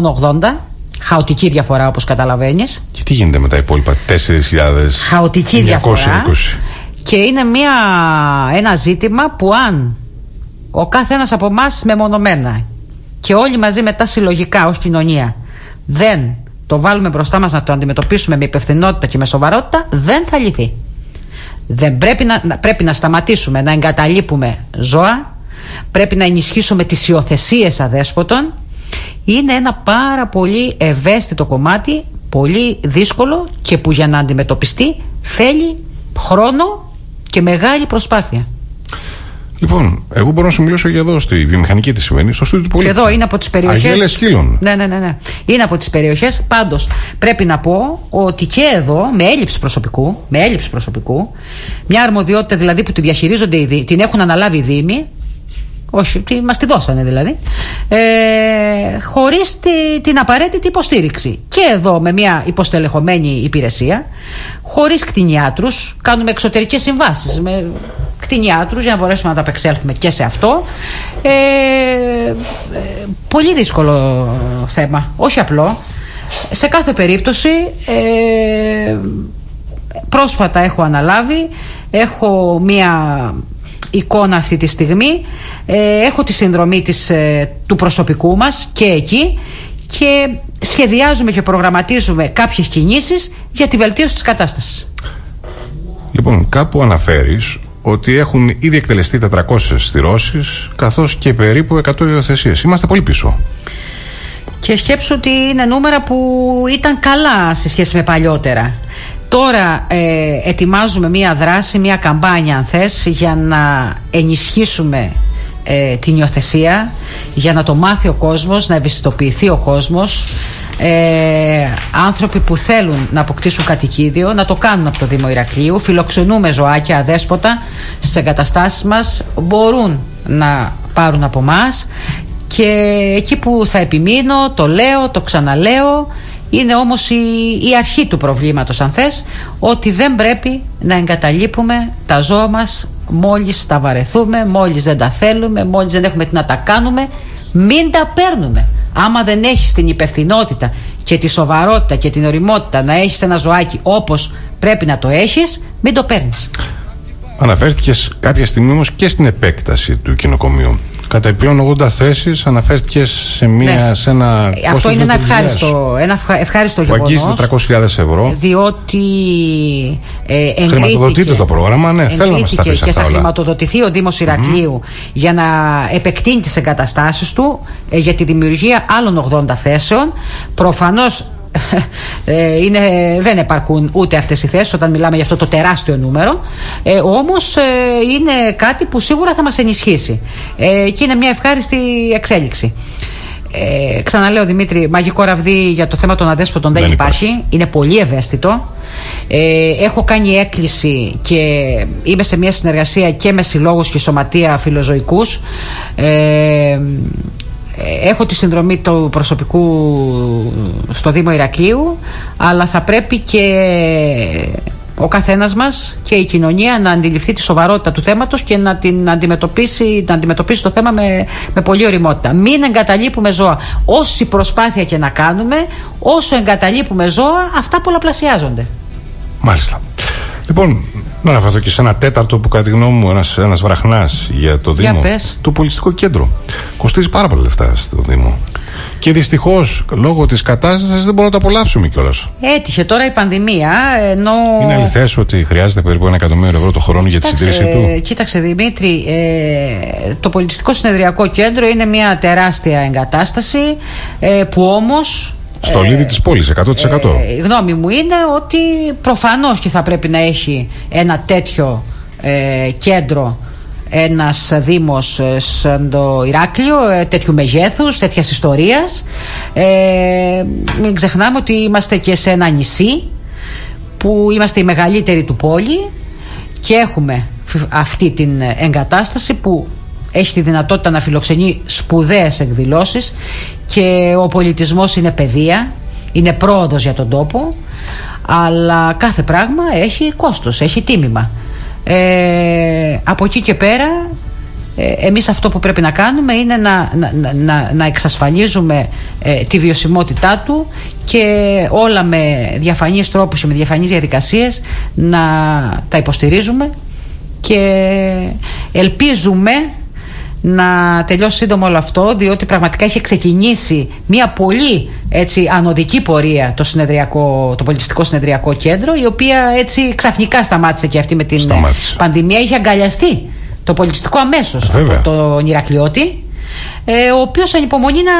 μόνο 80. Χαοτική διαφορά όπως καταλαβαίνεις. Και τι γίνεται με τα υπόλοιπα 4.000. Χαοτική διαφορά. Και είναι μια, ένα ζήτημα που αν ο κάθε ένας από εμάς μεμονωμένα και όλοι μαζί μετά συλλογικά ως κοινωνία δεν το βάλουμε μπροστά μας να το αντιμετωπίσουμε με υπευθυνότητα και με σοβαρότητα δεν θα λυθεί. Δεν πρέπει να, πρέπει να σταματήσουμε να εγκαταλείπουμε ζώα, πρέπει να ενισχύσουμε τις υιοθεσίες αδέσποτων. Είναι ένα πάρα πολύ ευαίσθητο κομμάτι, πολύ δύσκολο και που για να αντιμετωπιστεί θέλει χρόνο και μεγάλη προσπάθεια. Λοιπόν, εγώ μπορώ να σου μιλήσω για εδώ στη βιομηχανική τη συμβαίνει, στο στούδιο του πολίτη. Και εδώ είναι από τις περιοχέ. Αγέλε Χίλων. Ναι, ναι, ναι, ναι. Είναι από τις περιοχές. Πάντως, πρέπει να πω ότι και εδώ, με έλλειψη προσωπικού, με έλλειψη προσωπικού, μια αρμοδιότητα δηλαδή που τη διαχειρίζονται οι Δήμοι, την έχουν αναλάβει οι Δήμοι, όχι, τι, μας τη δώσανε δηλαδή, ε, χωρίς την απαραίτητη υποστήριξη. Και εδώ με μια υποστελεχωμένη υπηρεσία, χωρίς κτηνιάτρους, κάνουμε εξωτερικές συμβάσεις με κτηνιάτρους για να μπορέσουμε να τα απεξέλθουμε και σε αυτό. Ε, ε, πολύ δύσκολο θέμα, όχι απλό. Σε κάθε περίπτωση, ε, πρόσφατα έχω αναλάβει, έχω μία εικόνα αυτή τη στιγμή, ε, έχω τη συνδρομή της, του προσωπικού μας και εκεί και σχεδιάζουμε και προγραμματίζουμε κάποιες κινήσεις για τη βελτίωση της κατάστασης. Λοιπόν, κάπου αναφέρεις ότι έχουν ήδη εκτελεστεί 400 στηρώσεις καθώς και περίπου 100 υιοθεσίες. Είμαστε πολύ πίσω. Και σκέψω ότι είναι νούμερα που ήταν καλά σε σχέση με παλιότερα. Τώρα ε, ετοιμάζουμε μία δράση, μία καμπάνια αν θες για να ενισχύσουμε ε, την υιοθεσία για να το μάθει ο κόσμος, να ευαισθητοποιηθεί ο κόσμος ε, άνθρωποι που θέλουν να αποκτήσουν κατοικίδιο να το κάνουν από το Δήμο Ηρακλείου. Φιλοξενούμε ζωάκια αδέσποτα στις εγκαταστάσεις μας. Μπορούν να πάρουν από εμά και εκεί που θα επιμείνω, το λέω, το ξαναλέω. Είναι όμως η, η αρχή του προβλήματος αν θες Ότι δεν πρέπει να εγκαταλείπουμε τα ζώα μας Μόλις τα βαρεθούμε, μόλις δεν τα θέλουμε Μόλις δεν έχουμε τι να τα κάνουμε Μην τα παίρνουμε Άμα δεν έχεις την υπευθυνότητα και τη σοβαρότητα και την οριμότητα να έχεις ένα ζωάκι όπως πρέπει να το έχεις, μην το παίρνεις. Αναφέρθηκες κάποια στιγμή όμως και στην επέκταση του κοινοκομείου. Κατά επιπλέον 80 θέσεις αναφέρθηκε σε, μία, ναι. σε ένα. Ε, αυτό είναι ένα ευχάριστο, ένα ευχάριστο γεγονό. Που αγγίζει 400.000 ευρώ. Διότι. Ε, Χρηματοδοτείται το πρόγραμμα, ναι, θέλω να μας τα πεις Και θα χρηματοδοτηθεί ο Δήμος Ηρακλείου για να επεκτείνει τις εγκαταστάσεις του ε, για τη δημιουργία άλλων 80 θέσεων. Προφανώς ε, είναι, δεν επαρκούν ούτε αυτές οι θέσεις όταν μιλάμε για αυτό το τεράστιο νούμερο ε, όμως ε, είναι κάτι που σίγουρα θα μας ενισχύσει ε, και είναι μια ευχάριστη εξέλιξη ε, ξαναλέω Δημήτρη, μαγικό ραβδί για το θέμα των αδέσποτων δεν, υπάρχει. Είναι πολύ ευαίσθητο. Ε, έχω κάνει έκκληση και είμαι σε μια συνεργασία και με συλλόγους και σωματεία φιλοζωικούς. Ε, έχω τη συνδρομή του προσωπικού στο Δήμο Ηρακλείου αλλά θα πρέπει και ο καθένας μας και η κοινωνία να αντιληφθεί τη σοβαρότητα του θέματος και να την αντιμετωπίσει, να αντιμετωπίσει το θέμα με, με πολύ οριμότητα. Μην εγκαταλείπουμε ζώα. Όση προσπάθεια και να κάνουμε, όσο εγκαταλείπουμε ζώα, αυτά πολλαπλασιάζονται. Μάλιστα. Λοιπόν, να αναφερθώ και σε ένα τέταρτο που κατά τη γνώμη μου ένας, ένας βραχνάς για το Δήμο. Για Το πολιτιστικό κέντρο. Κοστίζει πάρα πολλά λεφτά στο Δήμο. Και δυστυχώς λόγω της κατάστασης δεν μπορούμε να το απολαύσουμε κιόλας. Έτυχε τώρα η πανδημία. Ενώ... Είναι αληθές ότι χρειάζεται περίπου ένα εκατομμύριο ευρώ το χρόνο για τη συντήρησή του; Κοίταξε Δημήτρη, ε, το πολιτιστικό συνεδριακό κέντρο είναι μια τεράστια εγκατάσταση ε, που όμως στο λίδι της πόλης 100% ε, η γνώμη μου είναι ότι προφανώς και θα πρέπει να έχει ένα τέτοιο ε, κέντρο ένας δήμος ε, σαν το Ηράκλειο ε, τέτοιου μεγέθους, τέτοιας ιστορίας. Ε, μην ξεχνάμε ότι είμαστε και σε ένα νησί που είμαστε οι μεγαλύτεροι του πόλη και έχουμε αυτή την εγκατάσταση που έχει τη δυνατότητα να φιλοξενεί σπουδαίες εκδηλώσεις και ο πολιτισμός είναι παιδεία, είναι πρόοδος για τον τόπο αλλά κάθε πράγμα έχει κόστος, έχει τίμημα. Ε, από εκεί και πέρα ε, εμείς αυτό που πρέπει να κάνουμε είναι να, να, να, να εξασφαλίζουμε ε, τη βιωσιμότητά του και όλα με διαφανείς τρόπους και με διαφανείς διαδικασίες να τα υποστηρίζουμε και ελπίζουμε να τελειώσει σύντομα όλο αυτό διότι πραγματικά είχε ξεκινήσει μια πολύ έτσι ανωδική πορεία το, συνεδριακό, το πολιτιστικό συνεδριακό κέντρο η οποία έτσι ξαφνικά σταμάτησε και αυτή με την Σταμάτησε. πανδημία είχε αγκαλιαστεί το πολιτιστικό αμέσως Βέβαια. από τον Ηρακλειώτη ε, ο οποίος ανυπομονεί, να,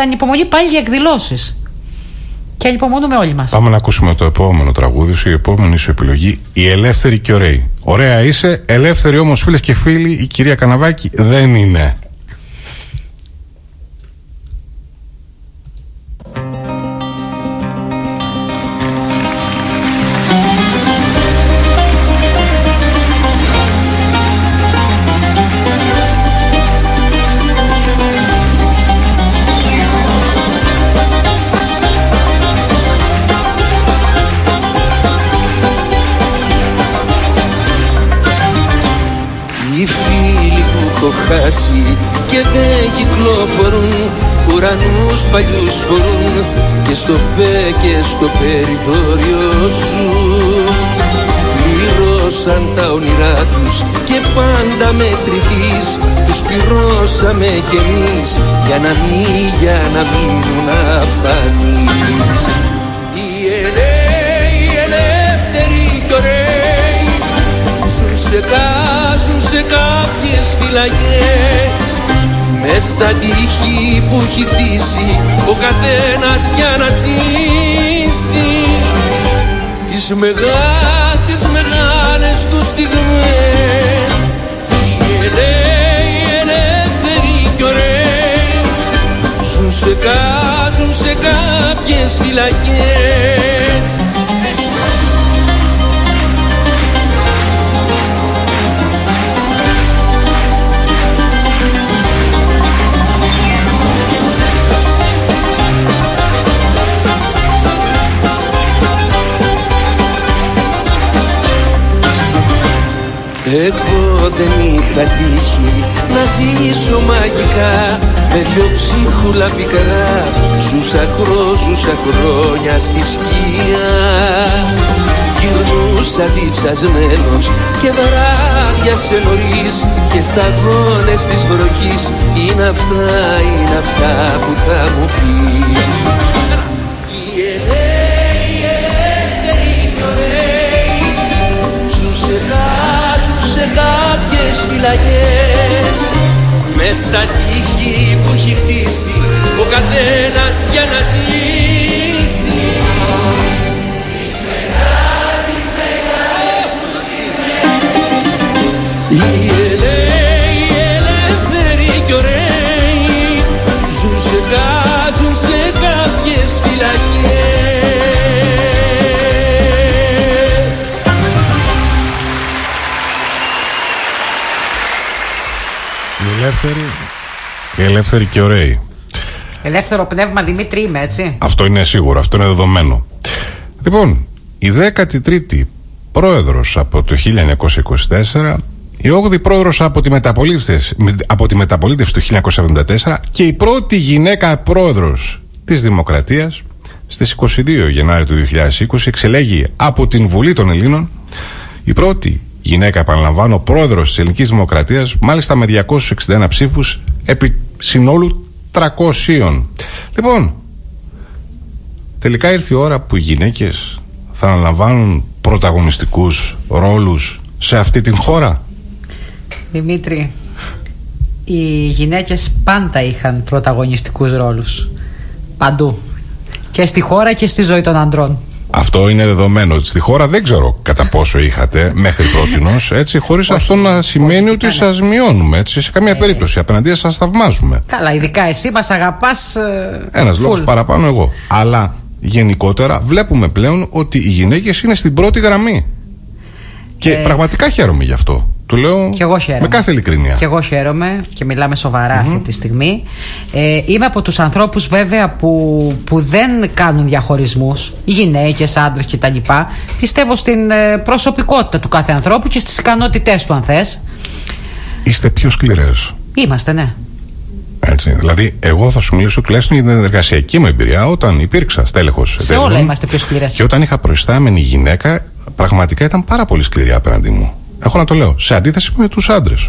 ανυπομονεί πάλι για εκδηλώσεις και ανυπομονούμε όλοι μας Πάμε να ακούσουμε το επόμενο τραγούδι σου, η επόμενη σου επιλογή, η Ελεύθερη και Ωραία. Ωραία είσαι, ελεύθερη όμως φίλες και φίλοι, η κυρία Καναβάκη δεν είναι. Ουρανούς παλιούς φορούν και στο πέ και στο περιθώριο σου. Πλήρωσαν τα όνειρά τους και πάντα μετρητής Τους πληρώσαμε κι εμείς για να μην, για να μείνουν αφανείς. Οι ελεύθεροι, οι ελεύθεροι κι ωραίοι Ζουν σε κάζουν σε κάποιες φυλακές Μες στα τείχη που έχει χτίσει ο καθένας για να ζήσει. Τις μεγά, τις μεγάλες του στιγμές. Οι ελεύθεροι, οι ελεύθεροι κι ωραίοι Ζουν σε κάζουν σε κάποιες φυλακές Εγώ δεν είχα τύχει να ζήσω μαγικά Με δυο ψίχουλα πικρά Ζούσα χρό, ζούσα χρόνια στη σκία Γυρνούσα διψασμένος και βράδια σε νωρίς Και σταγόνες της βροχής Είναι αυτά, είναι αυτά που θα μου πεις κάποιες φυλακές. Μες στα τείχη που έχει χτίσει ο καθένας για να ζήσει Η Ελεύθερη, η Ελεύθερη και Ωραία. Ελεύθερο πνεύμα Δημήτρη είμαι έτσι Αυτό είναι σίγουρο, αυτό είναι δεδομένο. Λοιπόν, η 13η πρόεδρος από το 1924, η 8η πρόεδρος από τη μεταπολίτευση, από τη μεταπολίτευση του 1974 και η πρώτη γυναίκα πρόεδρος της Δημοκρατίας στις 22 Γενάρη του 2020 εξελέγει από την Βουλή των Ελλήνων η πρώτη γυναίκα, επαναλαμβάνω, πρόεδρος της Ελληνικής Δημοκρατίας, μάλιστα με 261 ψήφους επί συνόλου 300. Λοιπόν, τελικά ήρθε η ώρα που οι γυναίκες θα αναλαμβάνουν πρωταγωνιστικούς ρόλους σε αυτή την χώρα. Δημήτρη, οι γυναίκες πάντα είχαν πρωταγωνιστικούς ρόλους. Παντού. Και στη χώρα και στη ζωή των ανδρών. Αυτό είναι δεδομένο. Στη χώρα δεν ξέρω κατά πόσο είχατε μέχρι πρότινος, έτσι, χωρίς αυτό να σημαίνει ότι ήταν. σας μειώνουμε, έτσι, σε καμία περίπτωση. Απέναντία σας θαυμάζουμε. Καλά, ειδικά εσύ μας αγαπάς ε, Ένας full. λόγος παραπάνω εγώ. Αλλά γενικότερα βλέπουμε πλέον ότι οι γυναίκες είναι στην πρώτη γραμμή. Και πραγματικά χαίρομαι γι' αυτό. Το λέω Ε. Κι εγώ χαίρομαι. με κάθε ειλικρίνεια. Και εγώ χαίρομαι και μιλάμε σοβαρά αυτή τη στιγμή. Ε, είμαι από τους ανθρώπους βέβαια που, που δεν κάνουν διαχωρισμούς, γυναίκες, άντρες κτλ. Πιστεύω στην ε, προσωπικότητα του κάθε ανθρώπου και στις ικανότητές του αν θες. είστε πιο σκληρές. Είμαστε, ναι. Έτσι. Δηλαδή, εγώ θα σου μιλήσω τουλάχιστον για την εργασιακή μου εμπειρία όταν υπήρξα στέλεχος. Σε όλα είμαστε πιο σκληρές. Και όταν είχα προϊστάμενη γυναίκα, πραγματικά ήταν πάρα πολύ σκληρή απέναντί μου. Έχω να το λέω. Σε αντίθεση με τους άντρες.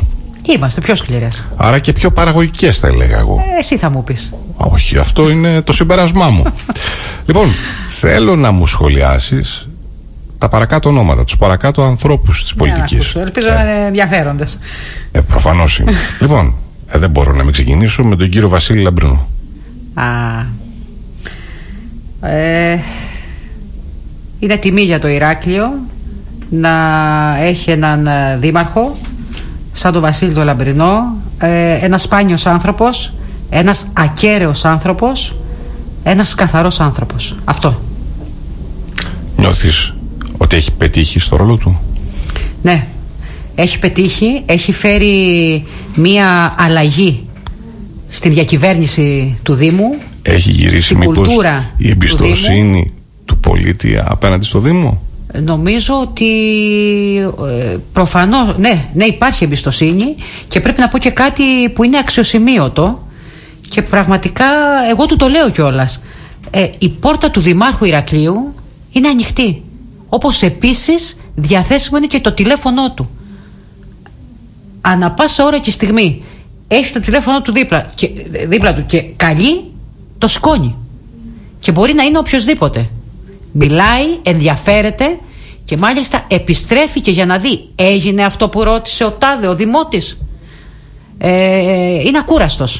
Είμαστε πιο σκληρές. Άρα και πιο παραγωγικές, θα έλεγα εγώ. Ε, εσύ θα μου πεις. Όχι, αυτό είναι το συμπέρασμά μου. λοιπόν, θέλω να μου σχολιάσεις τα παρακάτω ονόματα, τους παρακάτω ανθρώπους της πολιτικής. Ελπίζω να είναι ενδιαφέροντες. Ε, προφανώς είναι. λοιπόν, ε, δεν μπορώ να μην ξεκινήσω με τον κύριο Βασίλη Λαμπρινό. Α. Ε, είναι τιμή για το Ηράκλειο να έχει έναν ε, δήμαρχο σαν τον Βασίλη το Λαμπρινό ε, ένας σπάνιος άνθρωπος ένας ακέραιος άνθρωπος ένας καθαρός άνθρωπος. Αυτό. Νιώθεις ότι έχει πετύχει στο ρόλο του; Ναι. Έχει πετύχει, έχει φέρει μία αλλαγή στην διακυβέρνηση του Δήμου Έχει γυρίσει μήπως η εμπιστοσύνη του, του πολίτη απέναντι στο Δήμο; Νομίζω ότι ε, προφανώς, ναι, ναι υπάρχει εμπιστοσύνη και πρέπει να πω και κάτι που είναι αξιοσημείωτο και πραγματικά εγώ του το λέω κιόλας. Ε, η πόρτα του Δημάρχου Ηρακλείου είναι ανοιχτή. Όπως επίσης διαθέσιμο είναι και το τηλέφωνό του. Ανά πάσα ώρα και στιγμή έχει το τηλέφωνο του δίπλα, και, δίπλα του και καλεί, το σκόνη. Και μπορεί να είναι οποιοδήποτε. Μιλάει, ενδιαφέρεται και μάλιστα επιστρέφει και για να δει έγινε αυτό που ρώτησε ο Τάδε, ο Δημότης. Ε, είναι ακούραστος.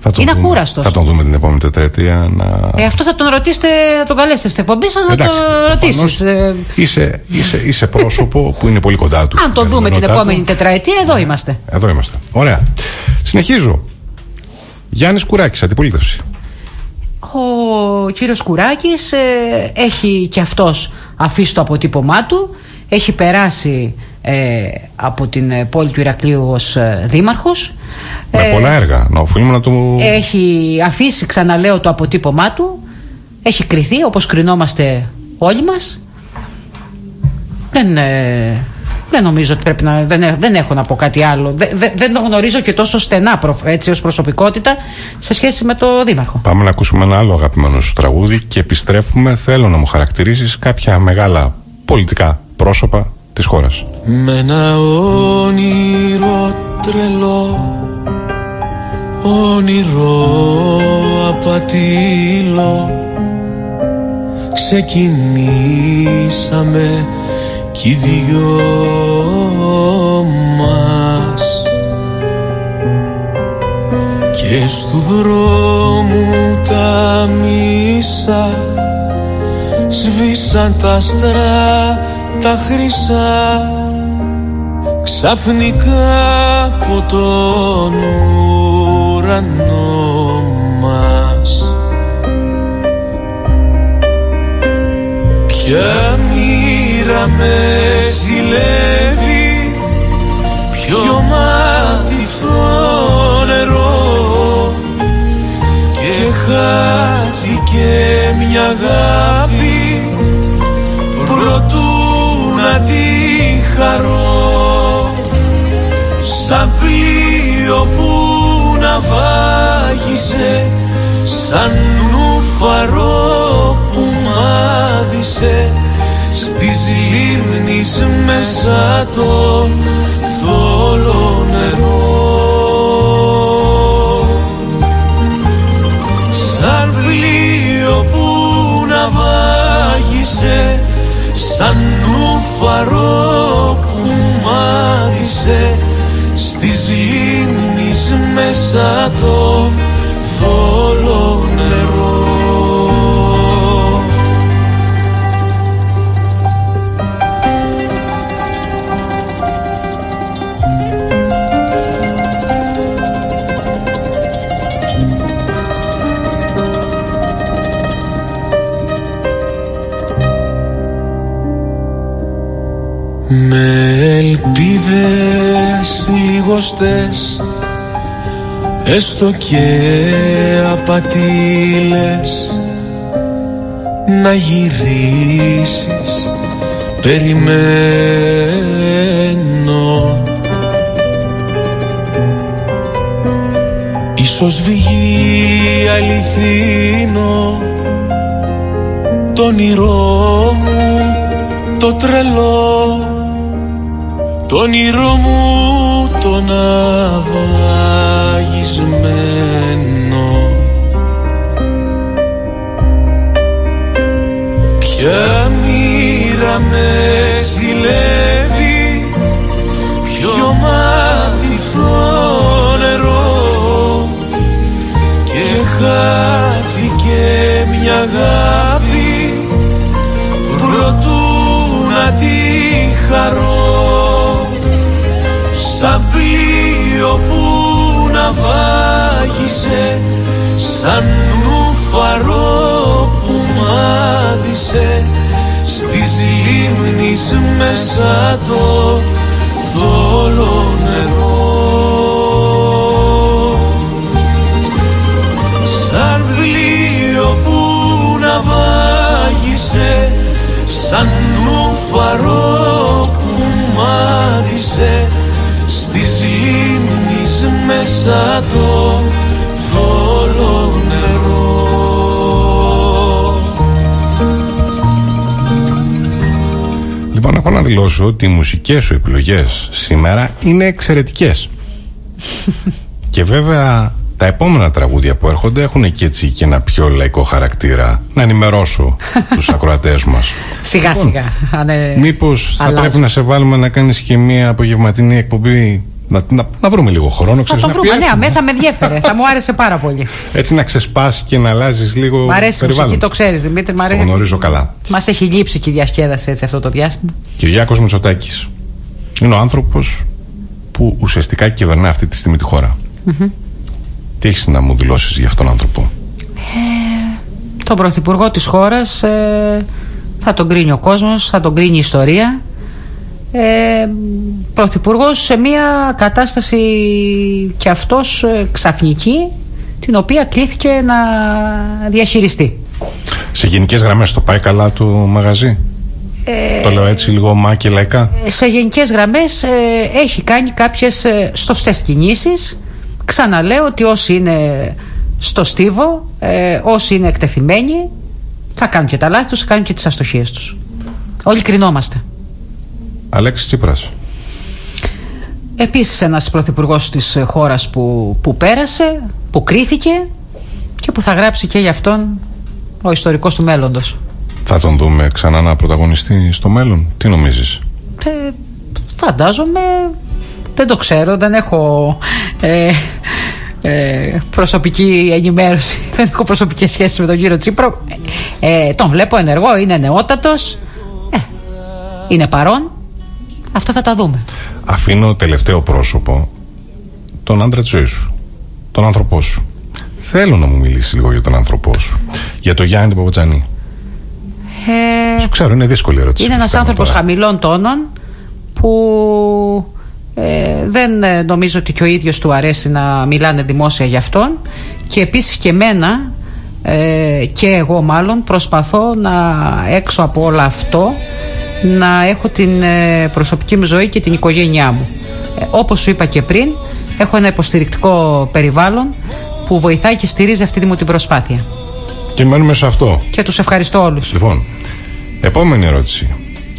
Θα τον είναι δούμε, ακούραστος. Θα τον δούμε την επόμενη τετραετία να... Ε, αυτό θα τον ρωτήσετε, θα τον καλέσετε στην εκπομπή σας να Εντάξει, το ρωτήσεις. Ε, Είσαι, είσαι, είσαι πρόσωπο που είναι πολύ κοντά του. αν το δούμε την επόμενη τετραετία, εδώ είμαστε. Εδώ είμαστε. Ωραία. Συνεχίζω. Γιάννης Κουράκης, αντιπολίτευση. Ο κύριος Κουράκης ε, έχει και αυτός αφήσει το αποτύπωμά του. Έχει περάσει ε, από την ε, πόλη του Ηρακλείου ως ε, δήμαρχος. Με πολλά έργα, να οφείλουμε να το... έχει αφήσει ξαναλέω το αποτύπωμά του. Έχει κριθεί όπως κρινόμαστε όλοι μας. Δεν, ε, δεν νομίζω ότι πρέπει να. Δεν, ε- δεν έχω να πω κάτι άλλο. Δεν, δεν, δεν το γνωρίζω και τόσο στενά προ, έτσι ως προσωπικότητα σε σχέση με το Δήμαρχο. Πάμε να ακούσουμε ένα άλλο αγαπημένο σου τραγούδι και επιστρέφουμε. Θέλω να μου χαρακτηρίσεις κάποια μεγάλα πολιτικά πρόσωπα της χώρας. Με ένα όνειρο τρελό Όνειρο απατήλο Ξεκινήσαμε κι οι δυο μας. Και στου δρόμου τα μίσα Σβήσαν τα άστρα τα χρυσά. Ξαφνικά από τον ουρανό μας. Ποια μοίρα με ζηλεύει Ποιο μάτι νερό. Και χάθηκε μια αγάπη Προτού να τη χαρώ. Σαν πλοίο που να βάγισε Σαν νουφαρό που μάδισε Στις λίμνης μέσα το θόλο νερό. Σαν πλοίο που να βάγισε Σαν νουφαρό που μάδισε Στις λίμνης μέσα το θόλο Με ελπίδες λιγοστές Έστω και απατήλες Να γυρίσεις Περιμένω. Ίσως βγει αληθινό το όνειρό μου το τρελό το όνειρό μου το ναυαγισμένο Ποια μοίρα με ζηλεύει Ποιο μάτιθο νερό Και χάθηκε μια αγάπη Προτού να βάγισε Σαν νουφαρό που μάδισε Στις λίμνης μέσα το θόλο νερό. Σαν πλοίο που να βάγισε Σαν νουφαρό που μάδισε Στις λίμνης μέσα το θόλο νερό Λοιπόν, έχω να δηλώσω ότι οι μουσικές σου επιλογές σήμερα είναι εξαιρετικές. και βέβαια τα επόμενα τραγούδια που έρχονται έχουν και έτσι και ένα πιο λαϊκό χαρακτήρα. Να ενημερώσω τους ακροατές μας. Σιγά Λοιπόν, σιγά. αν, ε, Μήπως θα αλλάζουν. πρέπει να σε βάλουμε να κάνεις και μια απογευματινή εκπομπή; Να, να, να βρούμε λίγο χρόνο, Θα ξέρεις, το να βρούμε. Ναι, πιέσουμε. αμέ θα με διέφερε. θα μου άρεσε πάρα πολύ. Έτσι να ξεσπάσει και να αλλάζεις λίγο Μ' αρέσει η περιβάλλον. μουσική, το ξέρεις Δημήτρη. Μ' Το αρέσει. γνωρίζω καλά. Μας έχει λείψει και η διασκέδαση έτσι αυτό το διάστημα. Κυριάκος Μητσοτάκης είναι ο άνθρωπος που ουσιαστικά κυβερνά αυτή τη στιγμή τη χώρα. Τι έχεις να μου δηλώσεις για αυτόν τον άνθρωπο; Τον πρωθυπουργό της χώρας ε, θα τον κρίνει ο κόσμος, θα τον κρίνει η ιστορία. Ε, πρωθυπουργός σε μια κατάσταση και αυτός ε, ξαφνική την οποία κλήθηκε να διαχειριστεί. Σε γενικές γραμμές το πάει καλά το μαγαζί; το λέω έτσι λίγο μα και λαϊκά. Ε, σε γενικές γραμμές ε, έχει κάνει κάποιες ε, σωστές κινήσεις. Ξαναλέω ότι όσοι είναι στο στίβο, ε, όσοι είναι εκτεθειμένοι, θα κάνουν και τα λάθη τους, θα κάνουν και τις αστοχίες τους. Όλοι κρινόμαστε. Αλέξης Τσίπρας. Επίσης ένας πρωθυπουργός της χώρας που, που πέρασε, που κρίθηκε και που θα γράψει και για αυτόν ο ιστορικός του μέλλοντος. Θα τον δούμε ξανά να πρωταγωνιστεί στο μέλλον. Τι νομίζεις; Ε, φαντάζομαι, δεν το ξέρω, δεν έχω ε, ε, προσωπική ενημέρωση, δεν έχω προσωπικές σχέσεις με τον κύριο Τσίπρο. Ε, τον βλέπω ενεργό, είναι νεότατος, ε, είναι παρόν, αυτά θα τα δούμε. Αφήνω τελευταίο πρόσωπο τον άντρα της ζωής σου. Τον άνθρωπό σου. Θέλω να μου μιλήσεις λίγο για τον άνθρωπό σου. Για τον Γιάννη Παπατζανή. Ε, Σου ξέρω, είναι δύσκολη ερώτηση. Είναι που ένας σου κάνω άνθρωπος τώρα. χαμηλών τόνων που ε, δεν ε, νομίζω ότι και ο ίδιος του αρέσει να μιλάνε δημόσια για αυτόν και επίσης και εμένα ε, και εγώ μάλλον προσπαθώ να έξω από όλο αυτό να έχω την ε, προσωπική μου ζωή και την οικογένειά μου. Ε, όπως σου είπα και πριν, έχω ένα υποστηρικτικό περιβάλλον που βοηθάει και στηρίζει αυτή τη μου την προσπάθεια. Και μένουμε σε αυτό. Και τους ευχαριστώ όλους. Λοιπόν, επόμενη ερώτηση.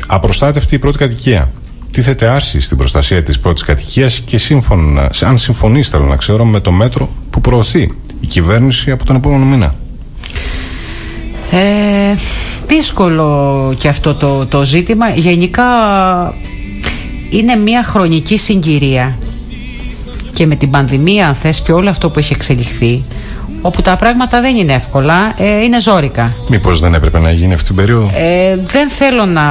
Απροστάτευτη η πρώτη κατοικία. Τίθεται άρση στην προστασία της πρώτης κατοικίας και σύμφωνα, αν συμφωνείς, θέλω να ξέρω, με το μέτρο που προωθεί η κυβέρνηση από τον επόμενο μήνα. Ε, δύσκολο και αυτό το, το ζήτημα. Γενικά είναι μια χρονική συγκυρία και με την πανδημία αν θες και όλο αυτό που έχει εξελιχθεί όπου τα πράγματα δεν είναι εύκολα, ε, είναι ζόρικα. Μήπως δεν έπρεπε να γίνει αυτή την περίοδο; Ε, δεν θέλω να.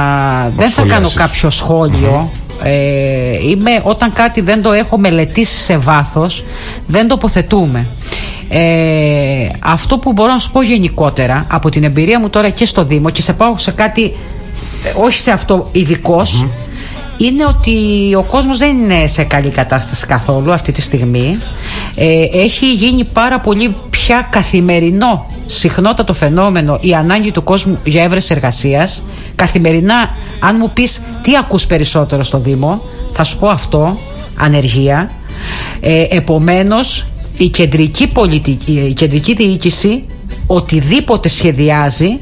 δεν θα κάνω σχολιάσεις. κάποιο σχόλιο. Ε, είμαι, όταν κάτι δεν το έχω μελετήσει σε βάθος δεν τοποθετούμε ε, αυτό που μπορώ να σου πω γενικότερα από την εμπειρία μου τώρα και στο Δήμο και σε πάω σε κάτι ε, όχι σε αυτό ειδικός, είναι ότι ο κόσμος δεν είναι σε καλή κατάσταση καθόλου αυτή τη στιγμή. Ε, έχει γίνει πάρα πολύ πια καθημερινό συχνότατο φαινόμενο η ανάγκη του κόσμου για έβρεση εργασίας. Καθημερινά αν μου πεις τι ακούς περισσότερο στο Δήμο θα σου πω αυτό ανεργία. Ε, επομένως η κεντρική, πολιτική, η κεντρική διοίκηση οτιδήποτε σχεδιάζει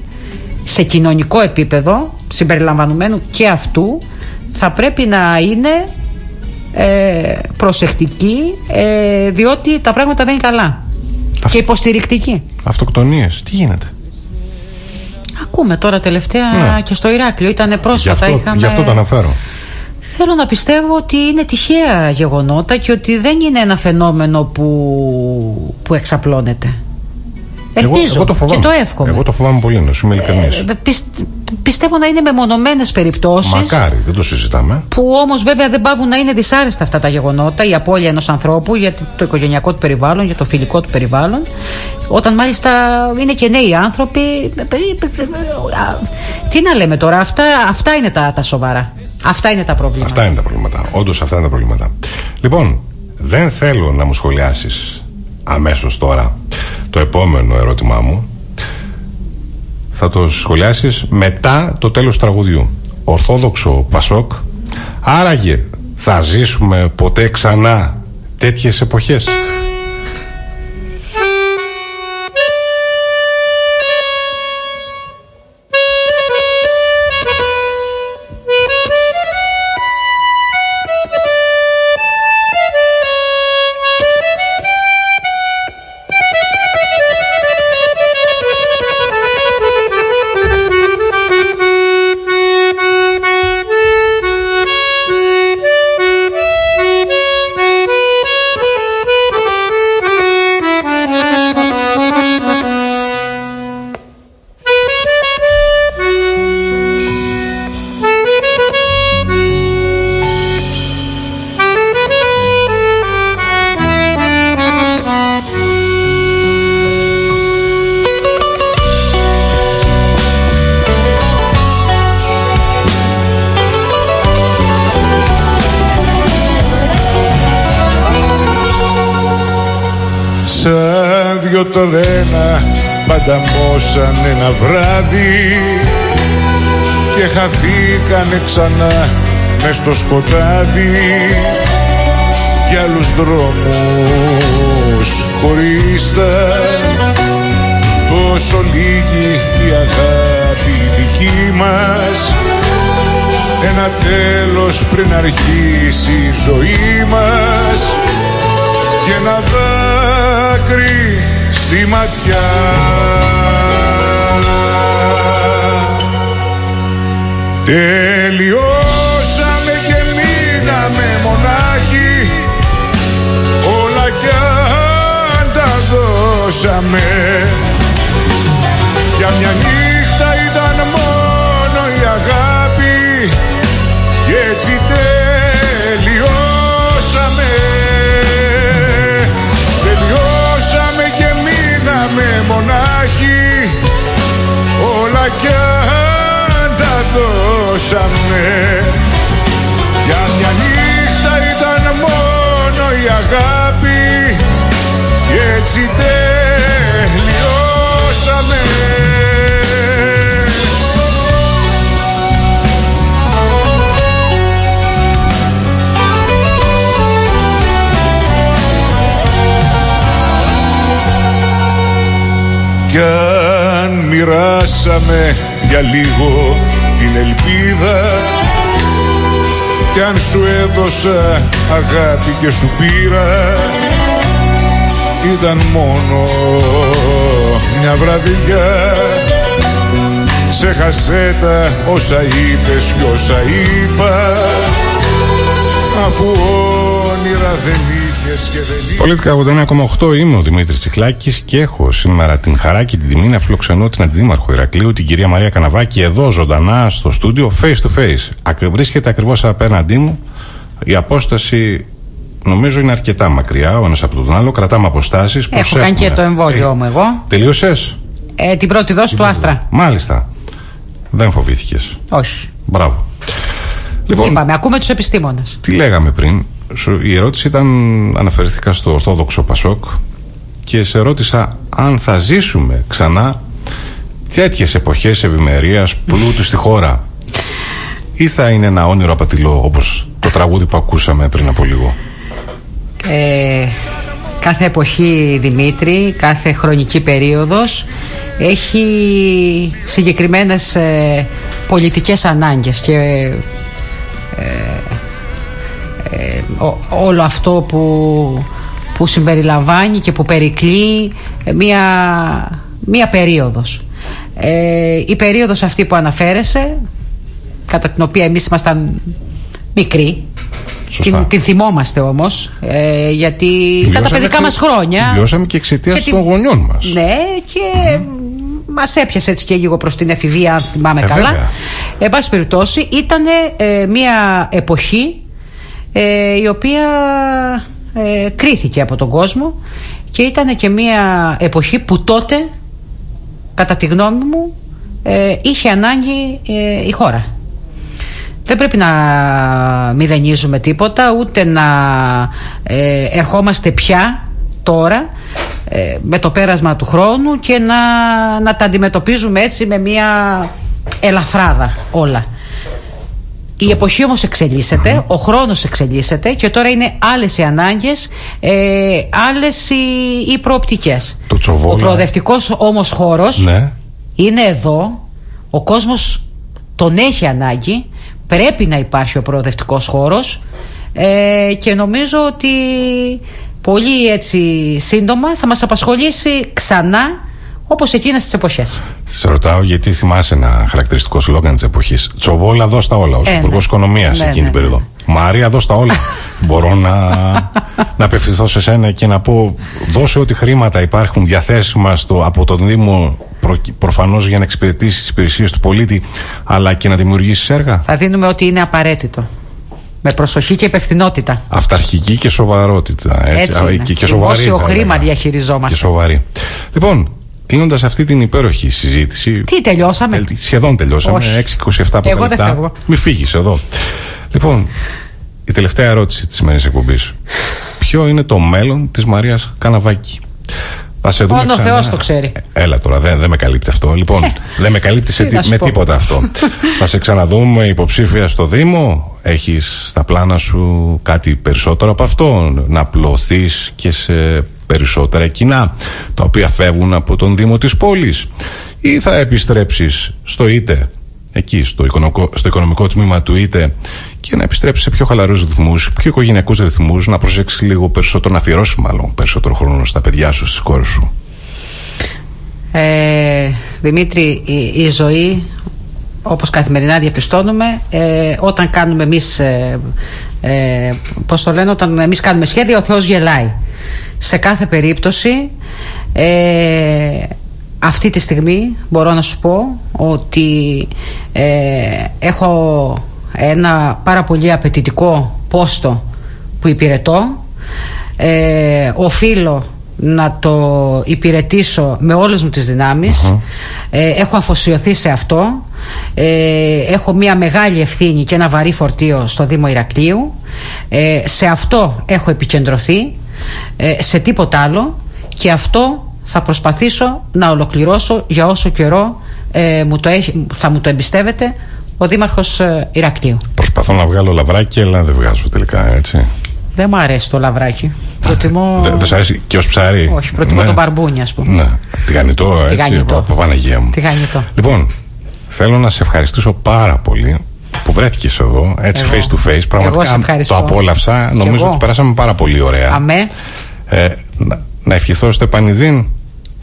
σε κοινωνικό επίπεδο συμπεριλαμβανομένου και αυτού θα πρέπει να είναι ε, προσεκτική ε, διότι τα πράγματα δεν είναι καλά. Και υποστηρικτική. Αυτοκτονίες, τι γίνεται; Ακούμε τώρα τελευταία Ναι. και στο Ηράκλειο. Ήταν Γι' πρόσφατα αυτό, είχαμε... γι' αυτό το αναφέρω Θέλω να πιστεύω ότι είναι τυχαία γεγονότα και ότι δεν είναι ένα φαινόμενο που, που εξαπλώνεται. Ελπίζω εγώ, εγώ το φοβάμαι. και το εύχομαι. Εγώ το φοβάμαι πολύ, να σου είμαι ειλικρινής. Ε, πισ- πιστεύω να είναι μεμονωμένες περιπτώσεις Μακάρι, δεν το συζητάμε. που όμως βέβαια δεν πάβουν να είναι δυσάρεστα αυτά τα γεγονότα, η απώλεια ενός ανθρώπου για το οικογενειακό του περιβάλλον, για το φιλικό του περιβάλλον, όταν μάλιστα είναι και νέοι άνθρωποι. Α, Τι να λέμε τώρα, αυτά, αυτά είναι τα, τα σοβαρά. Αυτά είναι τα προβλήματα. Αυτά είναι τα προβλήματα. Όντως, αυτά είναι τα προβλήματα. Λοιπόν, δεν θέλω να μου σχολιάσεις αμέσως τώρα το επόμενο ερώτημά μου. Θα το σχολιάσεις μετά το τέλος του τραγουδιού. Ορθόδοξο Πασόκ. Άραγε, θα ζήσουμε ποτέ ξανά τέτοιες εποχές. Σαν δυο τρένα πανταμώσαν ένα βράδυ. Και χαθήκανε ξανά μες στο σκοτάδι. Για άλλους δρόμους χωρίστα τόσο λίγη η αγάπη δική μας. Ένα τέλος πριν αρχίσει η ζωή μας. Και ένα δάκρυ στη ματιά. Τελειώσαμε και μείναμε μονάχοι. Όλα κι αν τα δώσαμε. Για μια νύχτα ήταν μόνο η αγάπη δώσαμε Για μια νύχτα ήταν μόνο η αγάπη Και έτσι τελειώσαμε. Κι αν μοιράσαμε για λίγο την ελπίδα. Κι αν σου έδωσα αγάπη και σου πήρα Ήταν μόνο μια βραδιά. Ξέχασέ τα όσα είπες κι όσα είπα Αφού όνειρα δεν είχες και δεν είχες Πολίτικα 89,8 είμαι ο Δημήτρης Τσιχλάκη και έχω σήμερα την χαρά και την τιμή να φιλοξενώ την Αντιδήμαρχο Ηρακλείου, την κυρία Μαρία Καναβάκη, εδώ ζωντανά στο στούντιο, face to face. Ακ- Βρίσκεται ακριβώς απέναντί μου. Η απόσταση νομίζω είναι αρκετά μακριά ο ένας από τον άλλο. Κρατάμε αποστάσεις. Έχω κάνει και το εμβόλιο μου εγώ. Τελείωσες; Ε, την πρώτη δόση του Άστρα. Μάλιστα. Δεν φοβήθηκες. Όχι. Μπράβο. Λοιπόν, Είπαμε, ακούμε τους επιστήμονες τι λέγαμε πριν; Σου- Η ερώτηση ήταν, αναφερθήκα στο Ορθόδοξο Πασόκ και σε ρώτησα αν θα ζήσουμε ξανά τέτοιες εποχές ευημερίας πλούτου στη χώρα ή θα είναι ένα όνειρο απατηλό όπως το τραγούδι που ακούσαμε πριν από λίγο. Ε, κάθε εποχή Δημήτρη, κάθε χρονική περίοδος έχει συγκεκριμένες ε, πολιτικές ανάγκες και όλο αυτό που, που συμπεριλαμβάνει και που περικλεί μία, μία περίοδος. η περίοδος αυτή που αναφέρεσαι, κατά την οποία εμείς ήμασταν μικροί, την, την θυμόμαστε όμως. Ε, γιατί ήταν τα παιδικά μας χρόνια. Την βιώσαμε και εξαιτίας των γονιών μας. Ναι, και mm. μας έπιασε έτσι και λίγο προς την εφηβεία, αν θυμάμαι ε, καλά. Βέβαια. Εν πάση περιπτώσει, ήταν ε, μια εποχή ε, η οποία ε, κρίθηκε από τον κόσμο και ήταν και μια εποχή που τότε, κατά τη γνώμη μου, ε, είχε ανάγκη η χώρα. Δεν πρέπει να μηδενίζουμε τίποτα, ούτε να ε, ερχόμαστε πια τώρα ε, με το πέρασμα του χρόνου και να, να τα αντιμετωπίζουμε έτσι με μια ελαφράδα όλα. Η εποχή όμως εξελίσσεται, ο χρόνος εξελίσσεται και τώρα είναι άλλες οι ανάγκες, ε, άλλες οι, οι προοπτικές. Το ο προοδευτικός όμως χώρος ναι. είναι εδώ, ο κόσμος τον έχει ανάγκη πρέπει να υπάρχει ο προοδευτικός χώρος ε, και νομίζω ότι πολύ έτσι σύντομα θα μας απασχολήσει ξανά όπως εκείνες τις εποχές. Σε ρωτάω γιατί θυμάσαι ένα χαρακτηριστικό σλόγκαν της εποχής; Τσοβόλα δώσ' τα όλα ως ε, Υπουργός ναι. Οικονομίας ναι, εκείνη ναι, την περίοδο. Μαρία δώσ' τα όλα. Μπορώ να, να απευθυνθώ σε σένα και να πω δώσε ό,τι χρήματα υπάρχουν διαθέσιμα στο, από τον Δήμο προ, προφανώς για να εξυπηρετήσεις τις υπηρεσίες του πολίτη, αλλά και να δημιουργήσεις έργα. Θα δίνουμε ό,τι είναι απαραίτητο. Με προσοχή και υπευθυνότητα. Αυταρχική και σοβαρότητα. Έτσι, έτσι και, και σοβαρή. Δημόσιο χρήμα διαχειριζόμαστε. Και σοβαρή. Λοιπόν, κλείνοντας αυτή την υπέροχη συζήτηση. Τι τελειώσαμε; Σχεδόν τελειώσαμε. 6-27 από Εγώ δεν φεύγω. Μην φύγεις εδώ. λοιπόν, η τελευταία ερώτηση της σημερινής εκπομπής. Ποιο είναι το μέλλον της Μαρίας Καναβάκη; Θα σε δούμε Μόνο ο Θεός το ξέρει. Ε, έλα τώρα, δεν, δεν με καλύπτει αυτό. Λοιπόν, ε, δεν με καλύπτει σε, με τίποτα αυτό. θα σε ξαναδούμε υποψήφια στο Δήμο. Έχεις στα πλάνα σου κάτι περισσότερο από αυτό. Να πλωθεί και σε περισσότερα κοινά τα οποία φεύγουν από τον Δήμο της πόλης ή θα επιστρέψεις στο ΙΤΕ εκεί στο οικονομικό, στο οικονομικό τμήμα του ΙΤΕ και να επιστρέψεις σε πιο χαλαρούς ρυθμούς, πιο οικογενειακούς ρυθμούς, να προσέξεις λίγο περισσότερο, να αφιερώσεις μάλλον περισσότερο χρόνο στα παιδιά σου, στις κόρες σου. Ε, Δημήτρη, η, ζωή, όπως καθημερινά διαπιστώνουμε, ε, όταν κάνουμε εμείς, ε, ε, πώς το λένε, όταν εμείς κάνουμε σχέδια, ο Θεός γελάει. Σε κάθε περίπτωση, ε, αυτή τη στιγμή μπορώ να σου πω ότι ε, έχω ένα πάρα πολύ απαιτητικό πόστο που υπηρετώ. Ε, οφείλω να το υπηρετήσω με όλες μου τις δυναμεις ε, έχω αφοσιωθεί σε αυτό ε, έχω μια μεγάλη ευθύνη και ένα βαρύ φορτίο στο Δήμο Ηρακλείου ε, σε αυτό έχω επικεντρωθεί σε τίποτα άλλο και αυτό θα προσπαθήσω να ολοκληρώσω για όσο καιρό μου το θα μου το εμπιστεύετε ο Δήμαρχος ε, Ηρακλείου. Προσπαθώ να βγάλω λαβράκι, αλλά δεν βγάζω τελικά έτσι. Δεν μου αρέσει το λαβράκι. Προτιμώ... Δεν σα αρέσει και ως ψάρι; Όχι, προτιμώ ναι. το μπαρμπούνι, ας πούμε. Ναι. Τηγανιτό, έτσι. Τηγανιτό. Από Παναγία μου. Τηγανιτό. Λοιπόν, θέλω να σε ευχαριστήσω πάρα πολύ που βρέθηκες εδώ, έτσι Εγώ. face to face. Πραγματικά το απόλαυσα. Νομίζω ότι περάσαμε πάρα πολύ ωραία. Αμέ. Ε, να, να ευχηθώ στο Επανιδίν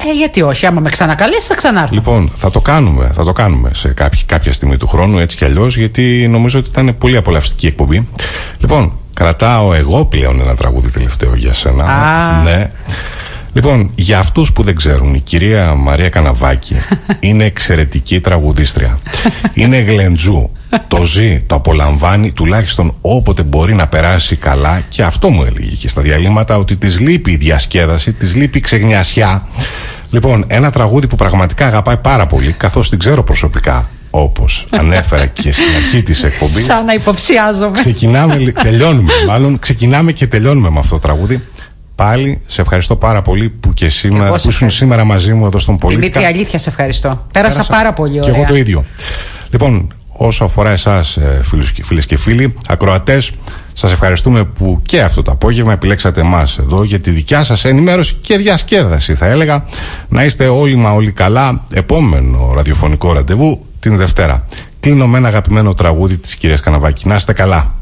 ε, γιατί όχι, άμα με ξανακαλέσεις θα ξανάρθω. Λοιπόν, θα το κάνουμε, θα το κάνουμε σε κάποια, κάποια στιγμή του χρόνου, έτσι κι αλλιώς, γιατί νομίζω ότι ήταν πολύ απολαυστική εκπομπή. Λοιπόν, κρατάω εγώ πλέον ένα τραγούδι τελευταίο για σένα. Α. Ναι. Λοιπόν, για αυτούς που δεν ξέρουν, η κυρία Μαρία Καναβάκη είναι εξαιρετική τραγουδίστρια. είναι γλεντζού. Το ζει, το απολαμβάνει, τουλάχιστον όποτε μπορεί να περάσει καλά και αυτό μου έλεγε και στα διαλύματα ότι της λείπει η διασκέδαση, της λείπει η ξεγνιασιά. Λοιπόν, ένα τραγούδι που πραγματικά αγαπάει πάρα πολύ, καθώς την ξέρω προσωπικά, όπως ανέφερα και στην αρχή της εκπομπής. Σαν να υποψιάζομαι. Ξεκινάμε, τελειώνουμε. Μάλλον ξεκινάμε και τελειώνουμε με αυτό το τραγούδι. Πάλι σε ευχαριστώ πάρα πολύ που και σήμερα, που ήσουν σήμερα μαζί μου εδώ στον Πολίτη. Δημήτρη, αλήθεια σε ευχαριστώ. Πέρασα, πάρα πολύ ωραία. Και εγώ το ίδιο. Λοιπόν, όσο αφορά εσάς, ε, φίλες και φίλοι, ακροατές, Σας ευχαριστούμε που και αυτό το απόγευμα επιλέξατε εμάς εδώ για τη δικιά σας ενημέρωση και διασκέδαση θα έλεγα να είστε όλοι μα όλοι καλά επόμενο ραδιοφωνικό ραντεβού την Δευτέρα. Κλείνω με ένα αγαπημένο τραγούδι της κυρίας Καναβάκη. Να είστε καλά.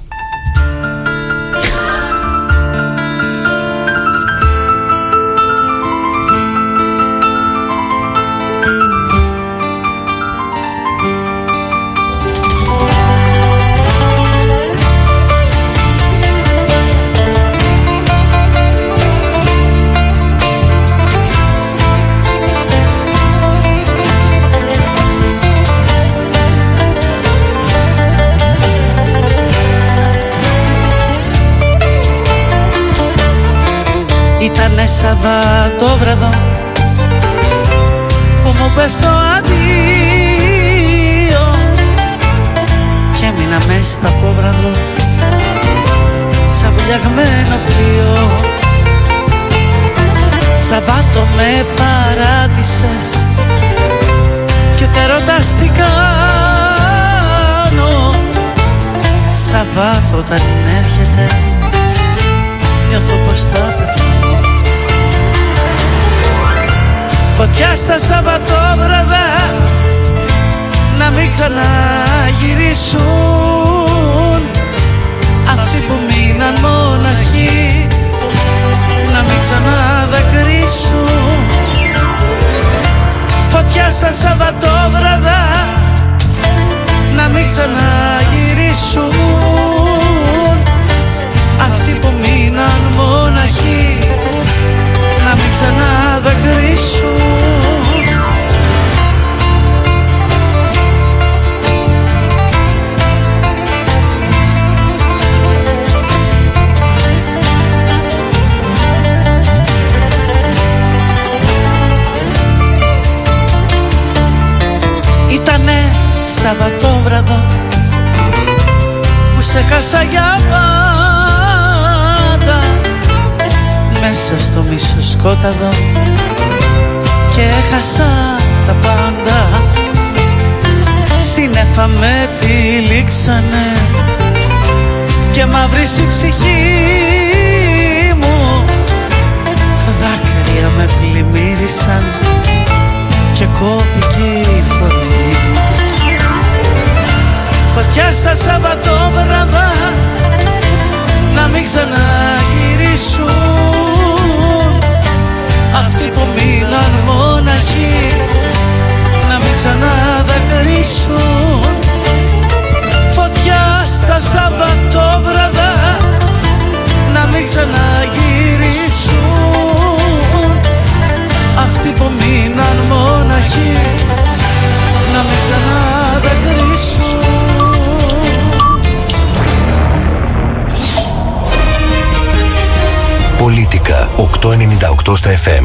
Σαββατόβραδο που μου πες το αντίο και έμεινα μες στα πόβραδο σαν βουλιαγμένο πλοίο. Σαββάτο με παράτησες και ούτε ρωτάς τι κάνω Σαββάτο όταν έρχεται νιώθω πως θα Φωτιά στα Σαββατόβραδα. Να μην ξαναγυρίσουν αυτοί που μείναν μοναχοί να μην ξαναδακρύσουν Φωτιά στα Σαββατόβραδα. Να μην ξαναγυρίσουν αυτοί που μείναν μοναχοί να μην ξαναδακρύσουν Ήτανε Σαββατόβραδο που σε χάσα για πάντα μέσα στο μισό σκόταδο και έχασα τα πάντα. Σύννεφα με τυλίξανε και μαύρισε η ψυχή μου. Δάκρυα με πλημμύρισαν και κόπηκε η φωνή. Φωτιά στα Σαββατόβραδα να μην ξαναγυρίσουν. αυτοί που μείναν μοναχοί να μην ξαναδακρύσουν Φωτιά στα Σαββατόβραδα να μην ξαναγυρίσουν. Αυτοί που μείναν μοναχοί να μην ξαναδακρύσουν Πολίτικα 898 στα FM